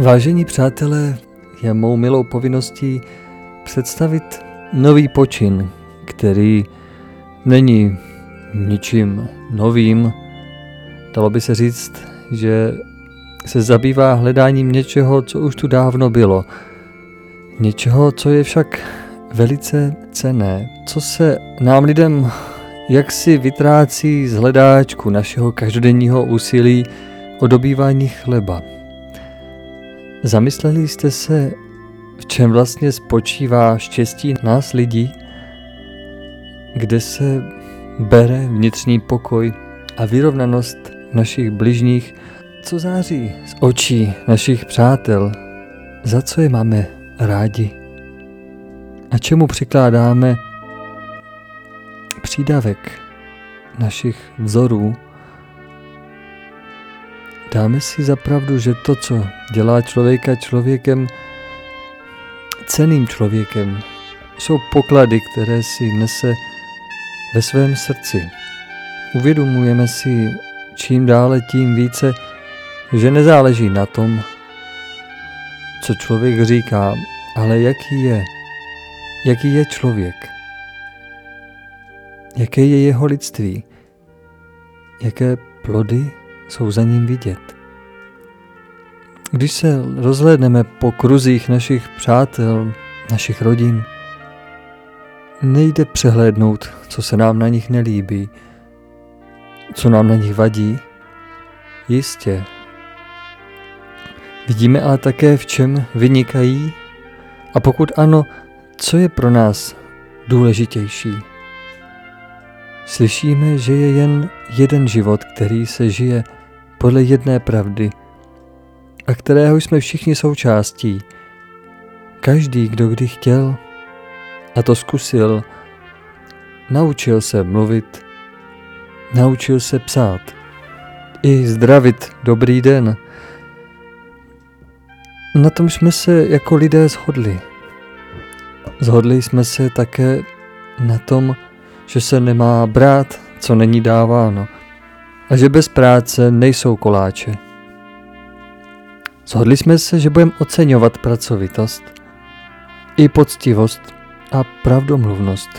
Vážení přátelé, je mou milou povinností představit nový počin, který není ničím novým. Dalo by se říct, že se zabývá hledáním něčeho, co už tu dávno bylo. Něčeho, co je však velice cené, co se nám lidem jaksi vytrácí z hledáčku našeho každodenního úsilí o dobývání chleba. Zamysleli jste se, v čem vlastně spočívá štěstí nás lidí? Kde se bere vnitřní pokoj a vyrovnanost našich bližních, co září z očí našich přátel, za co je máme rádi? A čemu přikládáme přídavek našich vzorů Dáme si zapravdu, že to, co dělá člověka člověkem, ceným člověkem, jsou poklady, které si nese ve svém srdci. Uvědomujeme si čím dále tím více, že nezáleží na tom, co člověk říká, ale jaký je, jaký je člověk, jaké je jeho lidství, jaké plody jsou za ním vidět. Když se rozhlédneme po kruzích našich přátel, našich rodin, nejde přehlédnout, co se nám na nich nelíbí, co nám na nich vadí. Jistě. Vidíme ale také, v čem vynikají a pokud ano, co je pro nás důležitější. Slyšíme, že je jen jeden život, který se žije podle jedné pravdy a kterého jsme všichni součástí. Každý, kdo kdy chtěl a to zkusil, naučil se mluvit, naučil se psát i zdravit dobrý den. Na tom jsme se jako lidé shodli. Zhodli jsme se také na tom, že se nemá brát, co není dáváno – a že bez práce nejsou koláče. Shodli jsme se, že budeme oceňovat pracovitost i poctivost a pravdomluvnost.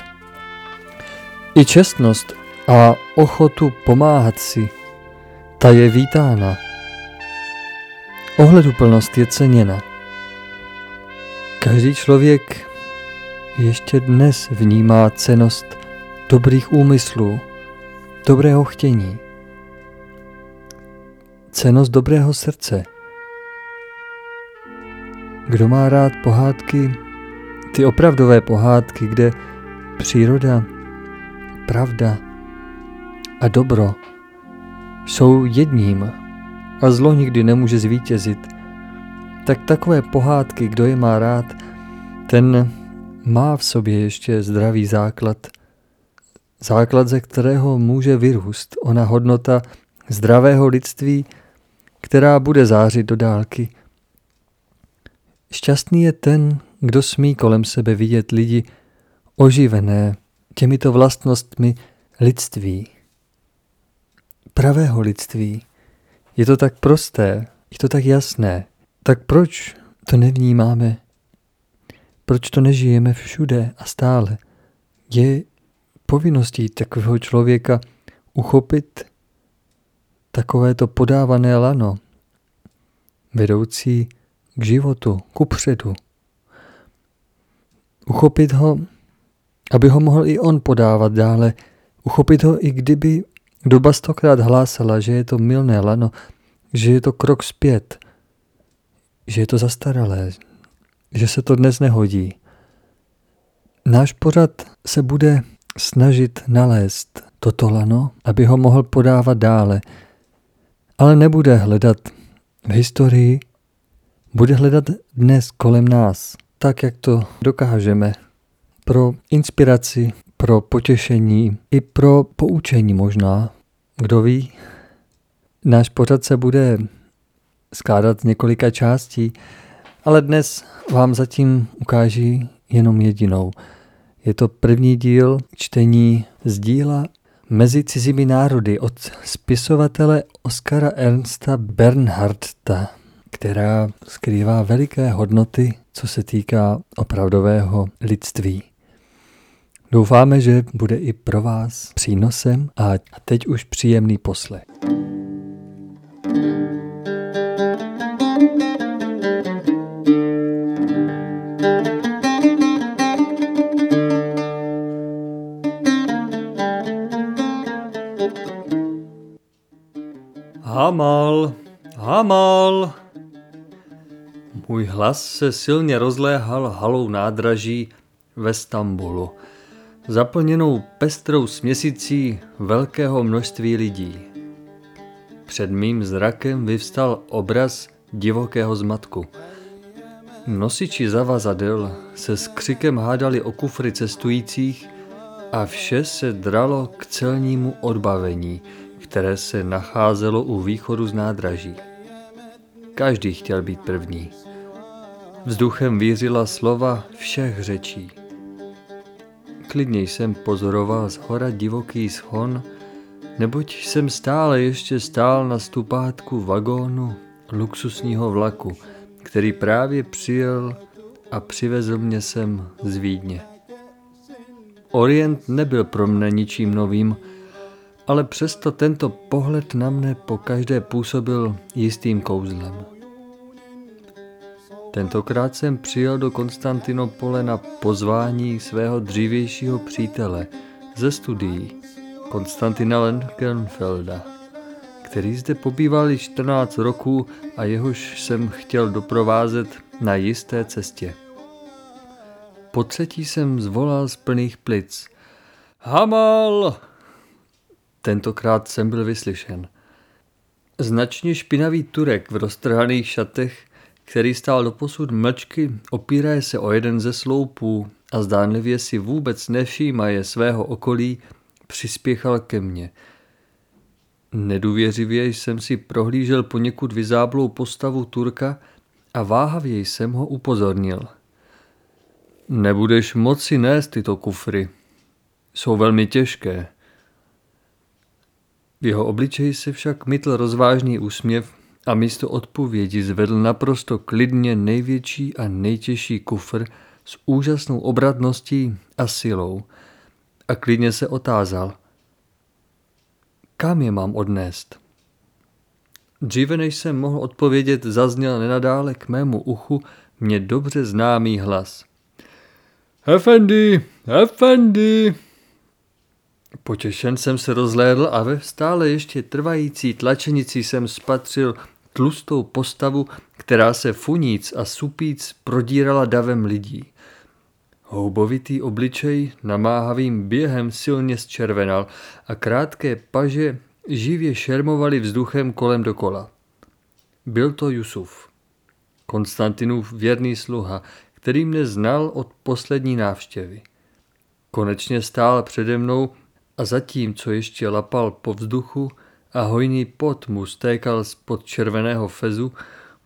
I čestnost a ochotu pomáhat si, ta je vítána. Ohleduplnost je ceněna. Každý člověk ještě dnes vnímá cenost dobrých úmyslů, dobrého chtění cenost dobrého srdce. Kdo má rád pohádky, ty opravdové pohádky, kde příroda, pravda a dobro jsou jedním a zlo nikdy nemůže zvítězit, tak takové pohádky, kdo je má rád, ten má v sobě ještě zdravý základ, základ, ze kterého může vyrůst ona hodnota zdravého lidství, která bude zářit do dálky. Šťastný je ten, kdo smí kolem sebe vidět lidi oživené těmito vlastnostmi lidství. Pravého lidství. Je to tak prosté, je to tak jasné. Tak proč to nevnímáme? Proč to nežijeme všude a stále? Je povinností takového člověka uchopit takovéto podávané lano, vedoucí k životu, ku předu. Uchopit ho, aby ho mohl i on podávat dále, uchopit ho i kdyby doba stokrát hlásala, že je to milné lano, že je to krok zpět, že je to zastaralé, že se to dnes nehodí. Náš pořad se bude snažit nalézt toto lano, aby ho mohl podávat dále, ale nebude hledat v historii, bude hledat dnes kolem nás, tak jak to dokážeme, pro inspiraci, pro potěšení i pro poučení možná. Kdo ví, náš pořad se bude skládat z několika částí, ale dnes vám zatím ukáží jenom jedinou. Je to první díl čtení z díla Mezi cizími národy od spisovatele Oskara Ernsta Bernhardta. která skrývá veliké hodnoty, co se týká opravdového lidství. Doufáme, že bude i pro vás přínosem a teď už příjemný poslech. Hamal, Hamal. Můj hlas se silně rozléhal halou nádraží ve Stambulu, zaplněnou pestrou směsicí velkého množství lidí. Před mým zrakem vyvstal obraz divokého zmatku. Nosiči zavazadel se s křikem hádali o kufry cestujících a vše se dralo k celnímu odbavení, které se nacházelo u východu z nádraží. Každý chtěl být první. Vzduchem vířila slova všech řečí. Klidně jsem pozoroval z hora divoký schon, neboť jsem stále ještě stál na stupátku vagónu luxusního vlaku, který právě přijel a přivezl mě sem z Vídně. Orient nebyl pro mne ničím novým, ale přesto tento pohled na mne po každé působil jistým kouzlem. Tentokrát jsem přijel do Konstantinopole na pozvání svého dřívějšího přítele ze studií, Konstantina Lenkenfelda, který zde pobýval 14 roků a jehož jsem chtěl doprovázet na jisté cestě. Po třetí jsem zvolal z plných plic. Hamal! Tentokrát jsem byl vyslyšen. Značně špinavý Turek v roztrhaných šatech, který stál doposud mlčky, opíraje se o jeden ze sloupů a zdánlivě si vůbec nevšímaje svého okolí, přispěchal ke mně. Nedůvěřivě jsem si prohlížel poněkud vyzáblou postavu Turka a váhavě jsem ho upozornil. Nebudeš moci nést tyto kufry. Jsou velmi těžké. V jeho obličeji se však mytl rozvážný úsměv a místo odpovědi zvedl naprosto klidně největší a nejtěžší kufr s úžasnou obratností a silou a klidně se otázal. Kam je mám odnést? Dříve než jsem mohl odpovědět, zazněl nenadále k mému uchu mě dobře známý hlas. Efendi, Efendi, Potěšen jsem se rozhlédl a ve stále ještě trvající tlačenici jsem spatřil tlustou postavu, která se funíc a supíc prodírala davem lidí. Houbovitý obličej namáhavým během silně zčervenal a krátké paže živě šermovaly vzduchem kolem dokola. Byl to Jusuf, Konstantinův věrný sluha, který mne znal od poslední návštěvy. Konečně stál přede mnou a zatím, co ještě lapal po vzduchu a hojný pot mu stékal spod červeného fezu,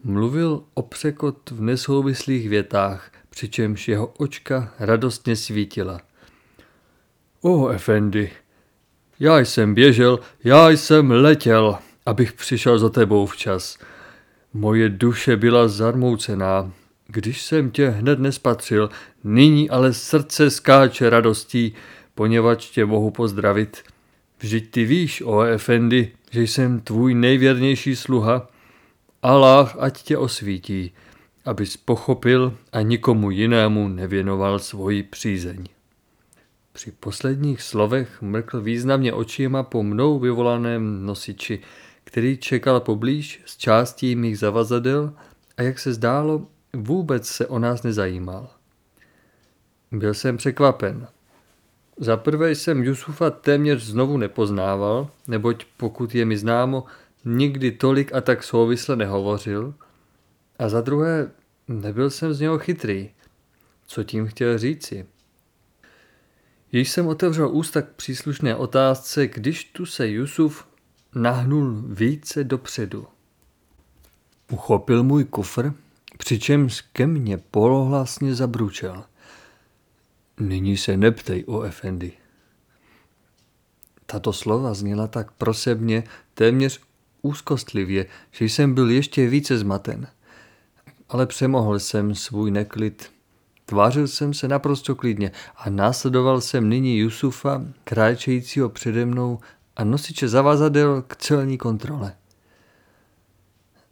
mluvil o překot v nesouvislých větách, přičemž jeho očka radostně svítila. O, Efendi, já jsem běžel, já jsem letěl, abych přišel za tebou včas. Moje duše byla zarmoucená, když jsem tě hned nespatřil, nyní ale srdce skáče radostí, poněvadž tě mohu pozdravit. Vždyť ty víš, o Efendi, že jsem tvůj nejvěrnější sluha. Allah ať tě osvítí, abys pochopil a nikomu jinému nevěnoval svoji přízeň. Při posledních slovech mrkl významně očima po mnou vyvolaném nosiči, který čekal poblíž z částí mých zavazadel a jak se zdálo, vůbec se o nás nezajímal. Byl jsem překvapen. Za prvé jsem Jusufa téměř znovu nepoznával, neboť pokud je mi známo, nikdy tolik a tak souvisle nehovořil. A za druhé, nebyl jsem z něho chytrý. Co tím chtěl říci? Již jsem otevřel ústa k příslušné otázce, když tu se Jusuf nahnul více dopředu. Uchopil můj kufr, přičemž ke mně polohlasně zabručel – Nyní se neptej o Efendi. Tato slova zněla tak prosebně, téměř úzkostlivě, že jsem byl ještě více zmaten. Ale přemohl jsem svůj neklid. Tvářil jsem se naprosto klidně a následoval jsem nyní Jusufa, kráčejícího přede mnou a nosiče zavazadel k celní kontrole.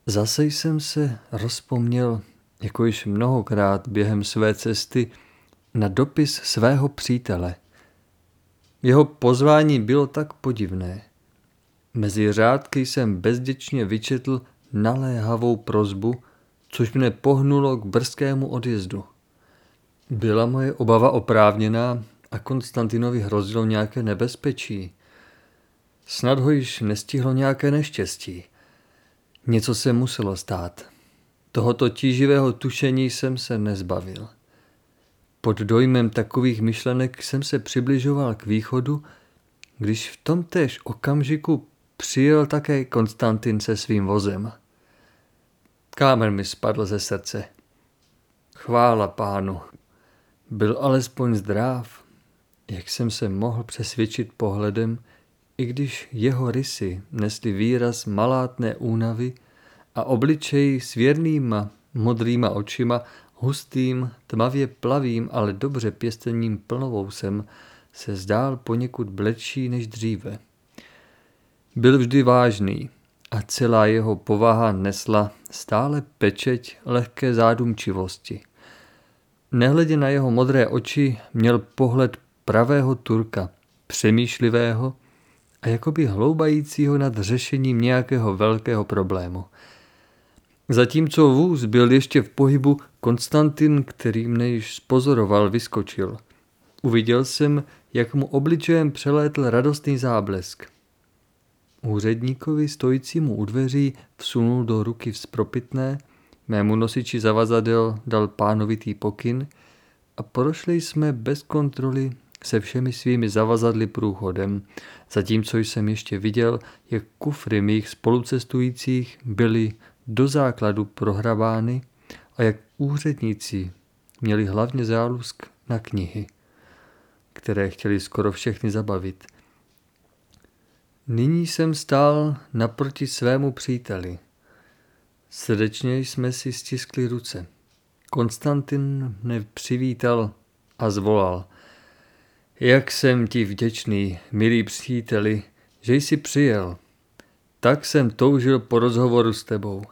Zase jsem se rozpomněl, jako již mnohokrát během své cesty, na dopis svého přítele. Jeho pozvání bylo tak podivné. Mezi řádky jsem bezděčně vyčetl naléhavou prozbu, což mne pohnulo k brzkému odjezdu. Byla moje obava oprávněná a Konstantinovi hrozilo nějaké nebezpečí. Snad ho již nestihlo nějaké neštěstí. Něco se muselo stát. Tohoto tíživého tušení jsem se nezbavil. Pod dojmem takových myšlenek jsem se přibližoval k východu, když v tom též okamžiku přijel také Konstantin se svým vozem. Kámen mi spadl ze srdce. Chvála pánu. Byl alespoň zdráv, jak jsem se mohl přesvědčit pohledem, i když jeho rysy nesly výraz malátné únavy a obličej s věrnýma modrýma očima, hustým, tmavě plavým, ale dobře pěstením plnovousem, se zdál poněkud blečí než dříve. Byl vždy vážný a celá jeho povaha nesla stále pečeť lehké zádumčivosti. Nehledě na jeho modré oči měl pohled pravého Turka, přemýšlivého a jakoby hloubajícího nad řešením nějakého velkého problému. Zatímco vůz byl ještě v pohybu, Konstantin, který mne již spozoroval, vyskočil. Uviděl jsem, jak mu obličejem přelétl radostný záblesk. Úředníkovi stojícímu u dveří vsunul do ruky vzpropitné, mému nosiči zavazadel dal pánovitý pokyn a prošli jsme bez kontroly se všemi svými zavazadly průchodem, zatímco jsem ještě viděl, jak kufry mých spolucestujících byly do základu prohrabány a jak úředníci měli hlavně zálusk na knihy, které chtěli skoro všechny zabavit. Nyní jsem stál naproti svému příteli. Srdečně jsme si stiskli ruce. Konstantin mne přivítal a zvolal. Jak jsem ti vděčný, milý příteli, že jsi přijel. Tak jsem toužil po rozhovoru s tebou.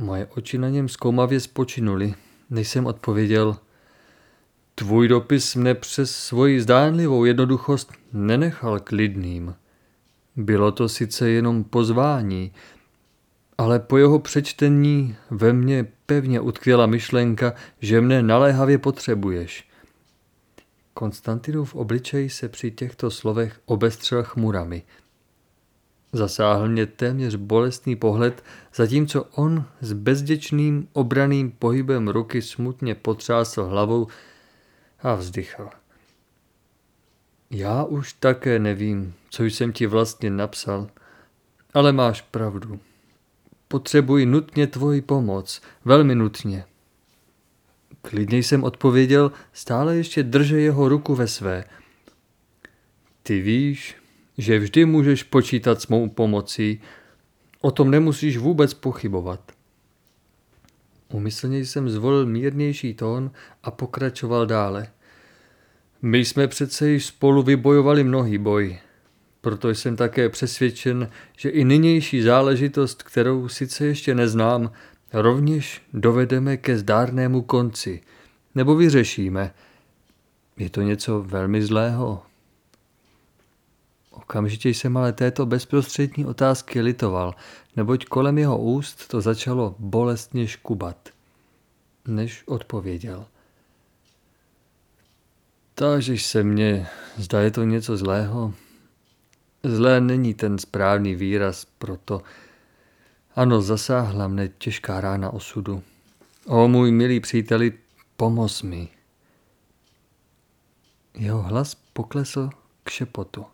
Moje oči na něm zkoumavě spočinuly, než jsem odpověděl. Tvůj dopis mne přes svoji zdánlivou jednoduchost nenechal klidným. Bylo to sice jenom pozvání, ale po jeho přečtení ve mně pevně utkvěla myšlenka, že mne naléhavě potřebuješ. Konstantinův obličej se při těchto slovech obestřel chmurami – Zasáhl mě téměř bolestný pohled, zatímco on s bezděčným obraným pohybem ruky smutně potřásl hlavou a vzdychal. Já už také nevím, co jsem ti vlastně napsal, ale máš pravdu. Potřebuji nutně tvoji pomoc, velmi nutně. Klidně jsem odpověděl, stále ještě drže jeho ruku ve své. Ty víš, že vždy můžeš počítat s mou pomocí, o tom nemusíš vůbec pochybovat. Umyslně jsem zvolil mírnější tón a pokračoval dále. My jsme přece již spolu vybojovali mnohý boj, proto jsem také přesvědčen, že i nynější záležitost, kterou sice ještě neznám, rovněž dovedeme ke zdárnému konci, nebo vyřešíme. Je to něco velmi zlého, Okamžitě jsem ale této bezprostřední otázky litoval, neboť kolem jeho úst to začalo bolestně škubat. Než odpověděl. Tážeš se mě, zda je to něco zlého? Zlé není ten správný výraz, proto ano, zasáhla mne těžká rána osudu. O můj milý příteli, pomoz mi. Jeho hlas poklesl k šepotu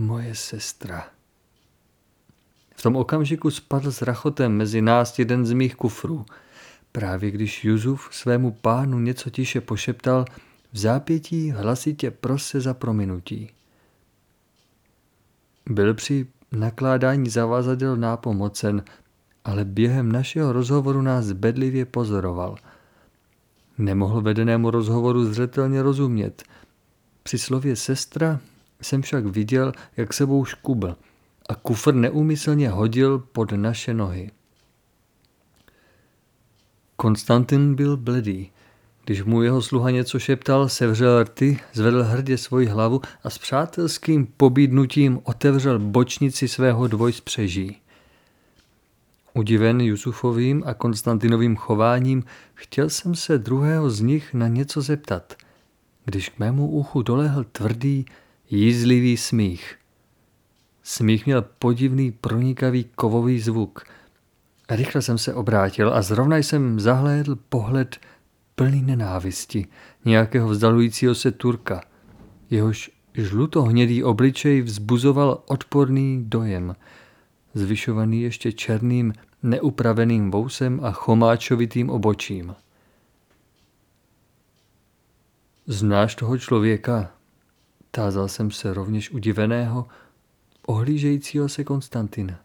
moje sestra. V tom okamžiku spadl s rachotem mezi nás jeden z mých kufrů. Právě když Juzuf svému pánu něco tiše pošeptal, v zápětí hlasitě prose za prominutí. Byl při nakládání zavazadel nápomocen, ale během našeho rozhovoru nás bedlivě pozoroval. Nemohl vedenému rozhovoru zřetelně rozumět. Při slově sestra jsem však viděl, jak sebou škubl a kufr neúmyslně hodil pod naše nohy. Konstantin byl bledý. Když mu jeho sluha něco šeptal, sevřel rty, zvedl hrdě svoji hlavu a s přátelským pobídnutím otevřel bočnici svého dvojspřeží. Udiven Jusufovým a Konstantinovým chováním chtěl jsem se druhého z nich na něco zeptat, když k mému uchu dolehl tvrdý, jízlivý smích. Smích měl podivný, pronikavý kovový zvuk. Rychle jsem se obrátil a zrovna jsem zahlédl pohled plný nenávisti nějakého vzdalujícího se Turka. Jehož žlutohnědý obličej vzbuzoval odporný dojem, zvyšovaný ještě černým, neupraveným vousem a chomáčovitým obočím. Znáš toho člověka? Tázal jsem se rovněž udiveného, ohlížejícího se Konstantina.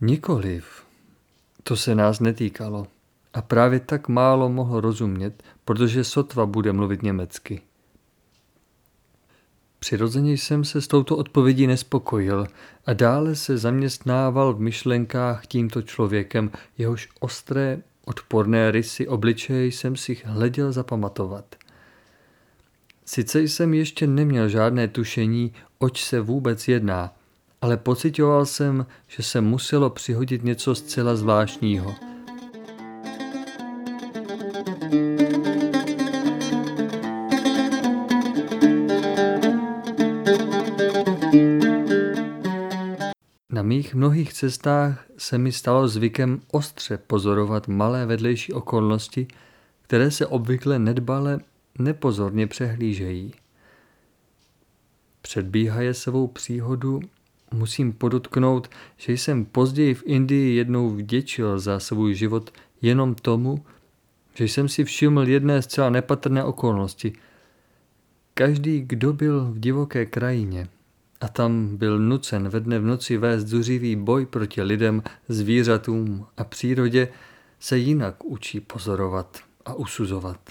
Nikoliv, to se nás netýkalo a právě tak málo mohl rozumět, protože sotva bude mluvit německy. Přirozeně jsem se s touto odpovědí nespokojil a dále se zaměstnával v myšlenkách tímto člověkem, jehož ostré, odporné rysy obličeje jsem si hleděl zapamatovat. Sice jsem ještě neměl žádné tušení, oč se vůbec jedná, ale pocitoval jsem, že se muselo přihodit něco zcela zvláštního – Na mých mnohých cestách se mi stalo zvykem ostře pozorovat malé vedlejší okolnosti, které se obvykle nedbale, nepozorně přehlížejí. Předbíhaje svou příhodu musím podotknout, že jsem později v Indii jednou vděčil za svůj život jenom tomu, že jsem si všiml jedné zcela nepatrné okolnosti. Každý, kdo byl v divoké krajině a tam byl nucen ve dne v noci vést zuřivý boj proti lidem, zvířatům a přírodě, se jinak učí pozorovat a usuzovat.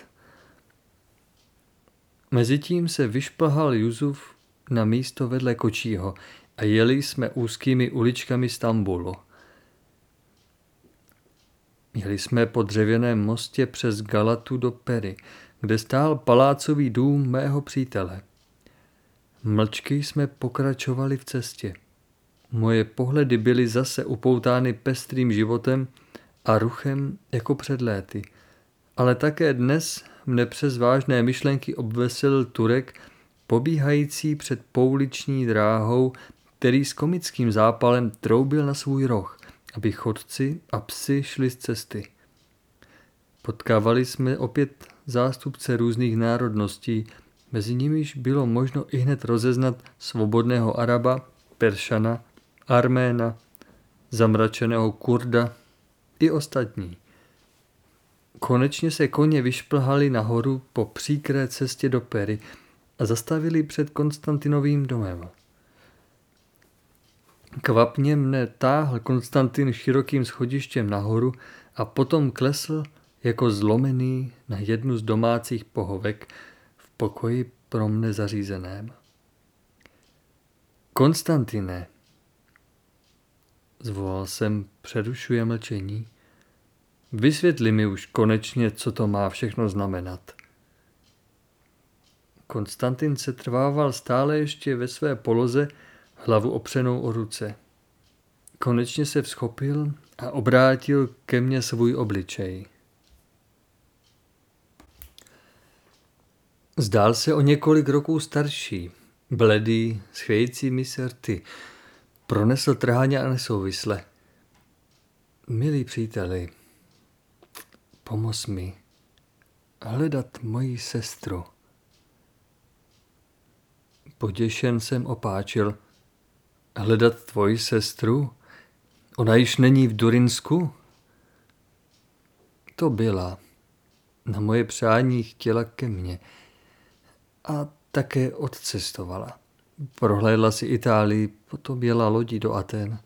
Mezitím se vyšplhal Juzuf na místo vedle kočího a jeli jsme úzkými uličkami Stambulu. Jeli jsme po dřevěném mostě přes Galatu do Pery, kde stál palácový dům mého přítele. Mlčky jsme pokračovali v cestě. Moje pohledy byly zase upoutány pestrým životem a ruchem jako před léty. Ale také dnes mne přes vážné myšlenky obveselil Turek, pobíhající před pouliční dráhou, který s komickým zápalem troubil na svůj roh aby chodci a psy šli z cesty. Potkávali jsme opět zástupce různých národností, mezi nimiž bylo možno i hned rozeznat svobodného Araba, Peršana, Arména, zamračeného Kurda i ostatní. Konečně se koně vyšplhali nahoru po příkré cestě do Pery a zastavili před Konstantinovým domem. Kvapně mne táhl Konstantin širokým schodištěm nahoru a potom klesl jako zlomený na jednu z domácích pohovek v pokoji pro mne zařízeném. Konstantine, zvolal jsem, přerušuje mlčení, vysvětli mi už konečně, co to má všechno znamenat. Konstantin se trvával stále ještě ve své poloze, hlavu opřenou o ruce. Konečně se vzchopil a obrátil ke mně svůj obličej. Zdál se o několik roků starší, bledý, s chvějícími se rty. Pronesl trháně a nesouvisle. Milí příteli, pomoz mi hledat moji sestru. Poděšen jsem opáčil – hledat tvoji sestru? Ona již není v Durinsku? To byla. Na moje přání chtěla ke mně. A také odcestovala. Prohlédla si Itálii, potom jela lodí do Aten.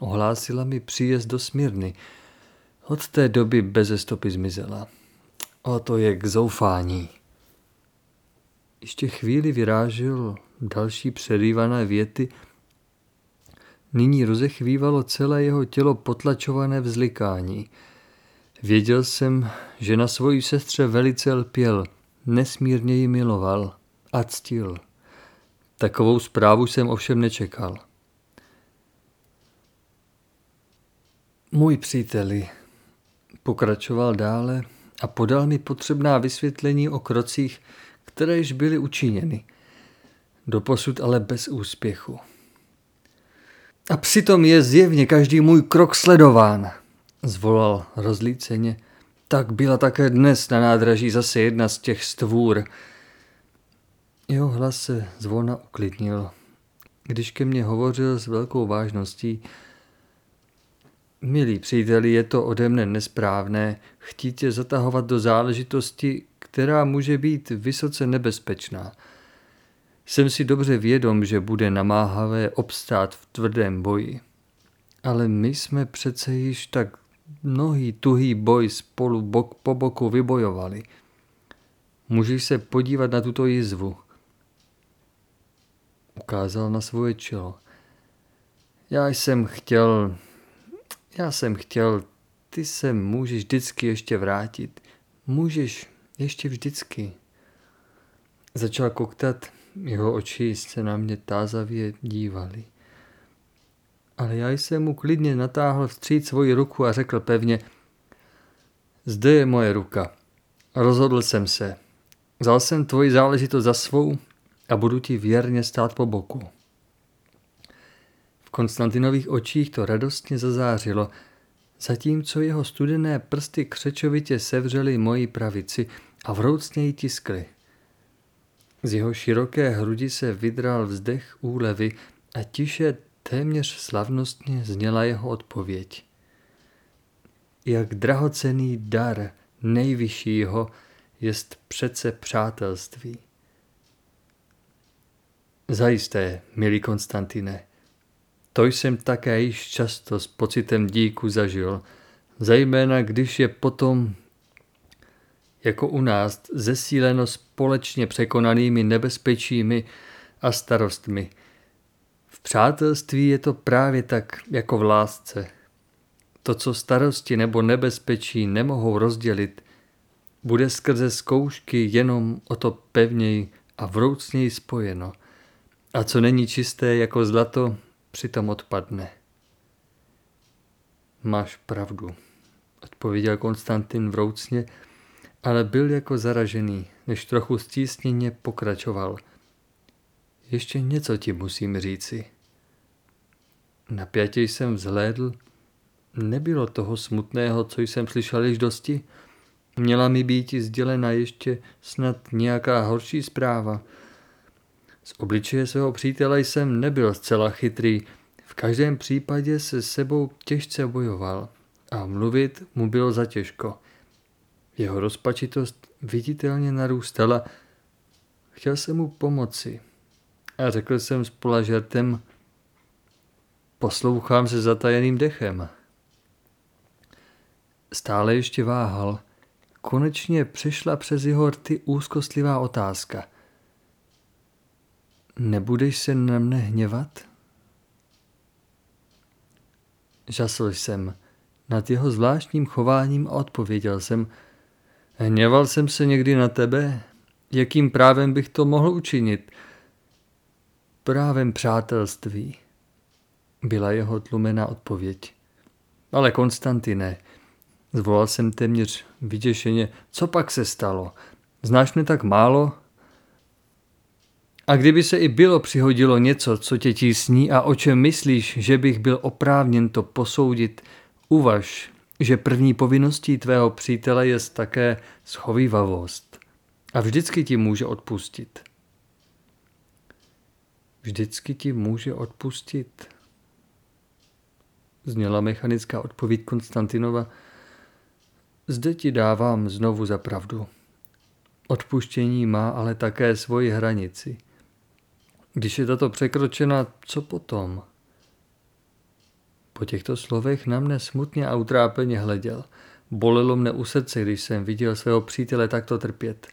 Ohlásila mi příjezd do Smírny. Od té doby bez stopy zmizela. O to je k zoufání. Ještě chvíli vyrážil další přerývané věty. Nyní rozechvívalo celé jeho tělo potlačované vzlikání. Věděl jsem, že na svoji sestře velice lpěl, nesmírně ji miloval a ctil. Takovou zprávu jsem ovšem nečekal. Můj příteli, pokračoval dále a podal mi potřebná vysvětlení o krocích, které již byly učiněny. Doposud ale bez úspěchu. A přitom je zjevně každý můj krok sledován, zvolal rozlíceně. Tak byla také dnes na nádraží zase jedna z těch stvůr. Jeho hlas se zvolna uklidnil. Když ke mně hovořil s velkou vážností, Milí příteli, je to ode mne nesprávné chtít tě zatahovat do záležitosti, která může být vysoce nebezpečná. Jsem si dobře vědom, že bude namáhavé obstát v tvrdém boji. Ale my jsme přece již tak mnohý tuhý boj spolu bok po boku vybojovali. Můžeš se podívat na tuto jizvu. Ukázal na svoje čelo. Já jsem chtěl, já jsem chtěl, ty se můžeš vždycky ještě vrátit. Můžeš ještě vždycky. Začal koktat, jeho oči se na mě tázavě dívali. Ale já jsem mu klidně natáhl vstříc svoji ruku a řekl pevně, zde je moje ruka. Rozhodl jsem se. Vzal jsem tvoji záležitost za svou a budu ti věrně stát po boku. Konstantinových očích to radostně zazářilo, zatímco jeho studené prsty křečovitě sevřely moji pravici a vroucně ji tiskly. Z jeho široké hrudi se vydral vzdech úlevy a tiše téměř slavnostně zněla jeho odpověď. Jak drahocený dar nejvyššího jest přece přátelství. Zajisté, milý Konstantine, to jsem také již často s pocitem díku zažil, zejména když je potom jako u nás zesíleno společně překonanými nebezpečími a starostmi. V přátelství je to právě tak jako v lásce. To, co starosti nebo nebezpečí nemohou rozdělit, bude skrze zkoušky jenom o to pevněji a vroucněji spojeno. A co není čisté jako zlato, přitom odpadne. Máš pravdu, odpověděl Konstantin vroucně, ale byl jako zaražený, než trochu stísněně pokračoval. Ještě něco ti musím říci. Napjatě jsem vzhlédl, nebylo toho smutného, co jsem slyšel již dosti. Měla mi být sdělena ještě snad nějaká horší zpráva – z obličeje svého přítele jsem nebyl zcela chytrý, v každém případě se sebou těžce bojoval a mluvit mu bylo zatěžko. Jeho rozpačitost viditelně narůstala. Chtěl jsem mu pomoci a řekl jsem s polažertem, poslouchám se zatajeným dechem. Stále ještě váhal. Konečně přišla přes jeho rty úzkostlivá otázka – Nebudeš se na mne hněvat? Žasl jsem nad jeho zvláštním chováním a odpověděl jsem, hněval jsem se někdy na tebe? Jakým právem bych to mohl učinit? Právem přátelství, byla jeho tlumená odpověď. Ale Konstantine, zvolal jsem téměř vyděšeně, co pak se stalo? Znáš mě tak málo, a kdyby se i bylo přihodilo něco, co tě tísní a o čem myslíš, že bych byl oprávněn to posoudit, uvaž, že první povinností tvého přítele je také schovývavost a vždycky ti může odpustit. Vždycky ti může odpustit. Zněla mechanická odpověď Konstantinova. Zde ti dávám znovu za pravdu. Odpuštění má ale také svoji hranici – Když je tato překročena, co potom? Po těchto slovech na mne smutně a utrápeně hleděl. Bolelo mne u srdce, když jsem viděl svého přítele takto trpět.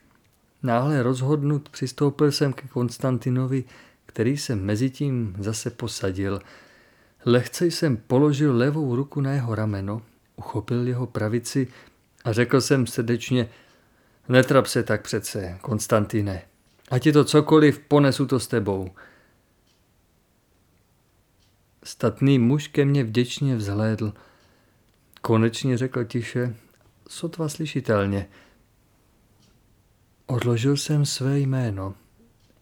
Náhle rozhodnut přistoupil jsem ke Konstantinovi, který se mezi tím zase posadil. Lehce jsem položil levou ruku na jeho rameno, uchopil jeho pravici a řekl jsem srdečně, netrap se tak přece, Konstantine. Ať je to cokoliv, ponesu to s tebou. Statný muž ke mně vděčně vzhlédl. Konečně řekl tiše, sotva slyšitelně. Odložil jsem své jméno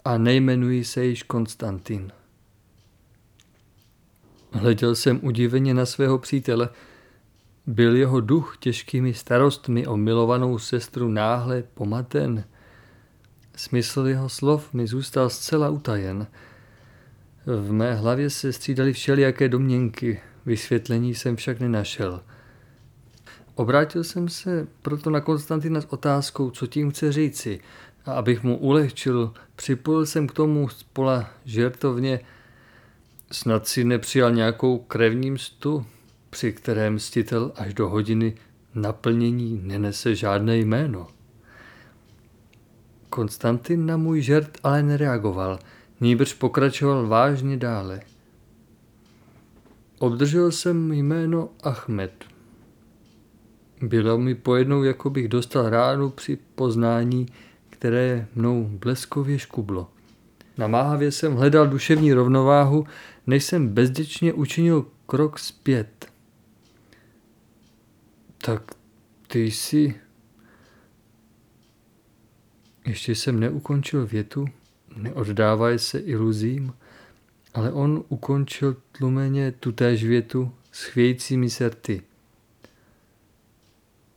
a nejmenuji se již Konstantin. Hleděl jsem udiveně na svého přítele. Byl jeho duch těžkými starostmi o milovanou sestru náhle pomaten. Smysl jeho slov mi zůstal zcela utajen. V mé hlavě se střídaly všelijaké domněnky, vysvětlení jsem však nenašel. Obrátil jsem se proto na Konstantina s otázkou, co tím chce říci, a abych mu ulehčil, připojil jsem k tomu spola žertovně, snad si nepřijal nějakou krevní mstu, při kterém mstitel až do hodiny naplnění nenese žádné jméno. Konstantin na můj žert ale nereagoval, nýbrž pokračoval vážně dále. Obdržel jsem jméno Ahmed. Bylo mi pojednou, jako bych dostal ránu při poznání, které mnou bleskově škublo. Namáhavě jsem hledal duševní rovnováhu, než jsem bezděčně učinil krok zpět. Tak ty jsi... Ještě jsem neukončil větu, neoddávaj se iluzím, ale on ukončil tlumeně tutéž větu s chvějícími serty.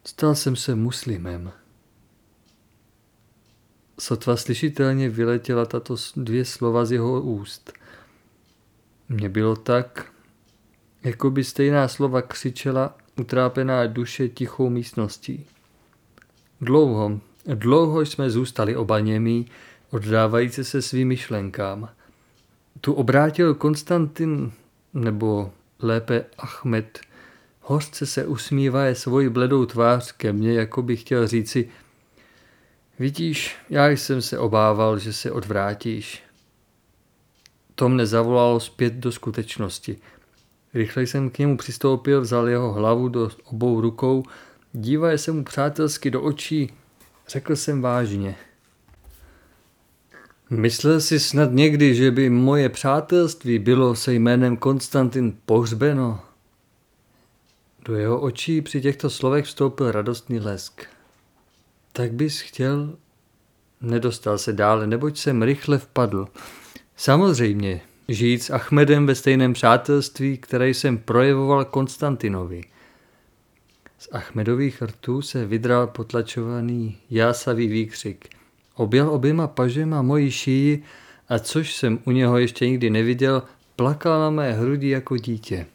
Stal jsem se muslimem. Sotva slyšitelně vyletěla tato dvě slova z jeho úst. Mně bylo tak, jako by stejná slova křičela utrápená duše tichou místností. Dlouho, dlouho jsme zůstali oba němí, oddávající se svým myšlenkám. Tu obrátil Konstantin, nebo lépe Ahmed, hořce se usmívaje svoji bledou tvář ke mně, jako by chtěl říci – Vidíš, já jsem se obával, že se odvrátíš. To mne zavolalo zpět do skutečnosti. Rychle jsem k němu přistoupil, vzal jeho hlavu do obou rukou, dívaje se mu přátelsky do očí, řekl jsem vážně. Myslel si snad někdy, že by moje přátelství bylo se jménem Konstantin pohřbeno? Do jeho očí při těchto slovech vstoupil radostný lesk. Tak bys chtěl? Nedostal se dále, neboť jsem rychle vpadl. Samozřejmě, žít s Achmedem ve stejném přátelství, které jsem projevoval Konstantinovi. Z Achmedových rtů se vydral potlačovaný jásavý výkřik. Objel oběma pažema moji šíji a což jsem u něho ještě nikdy neviděl, plakal na mé hrudi jako dítě.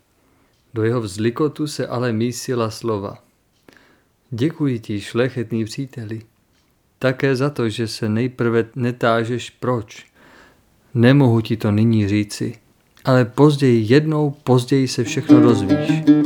Do jeho vzlikotu se ale mísila slova. Děkuji ti, šlechetný příteli. Také za to, že se nejprve netážeš proč. Nemohu ti to nyní říci, ale později, jednou později se všechno dozvíš.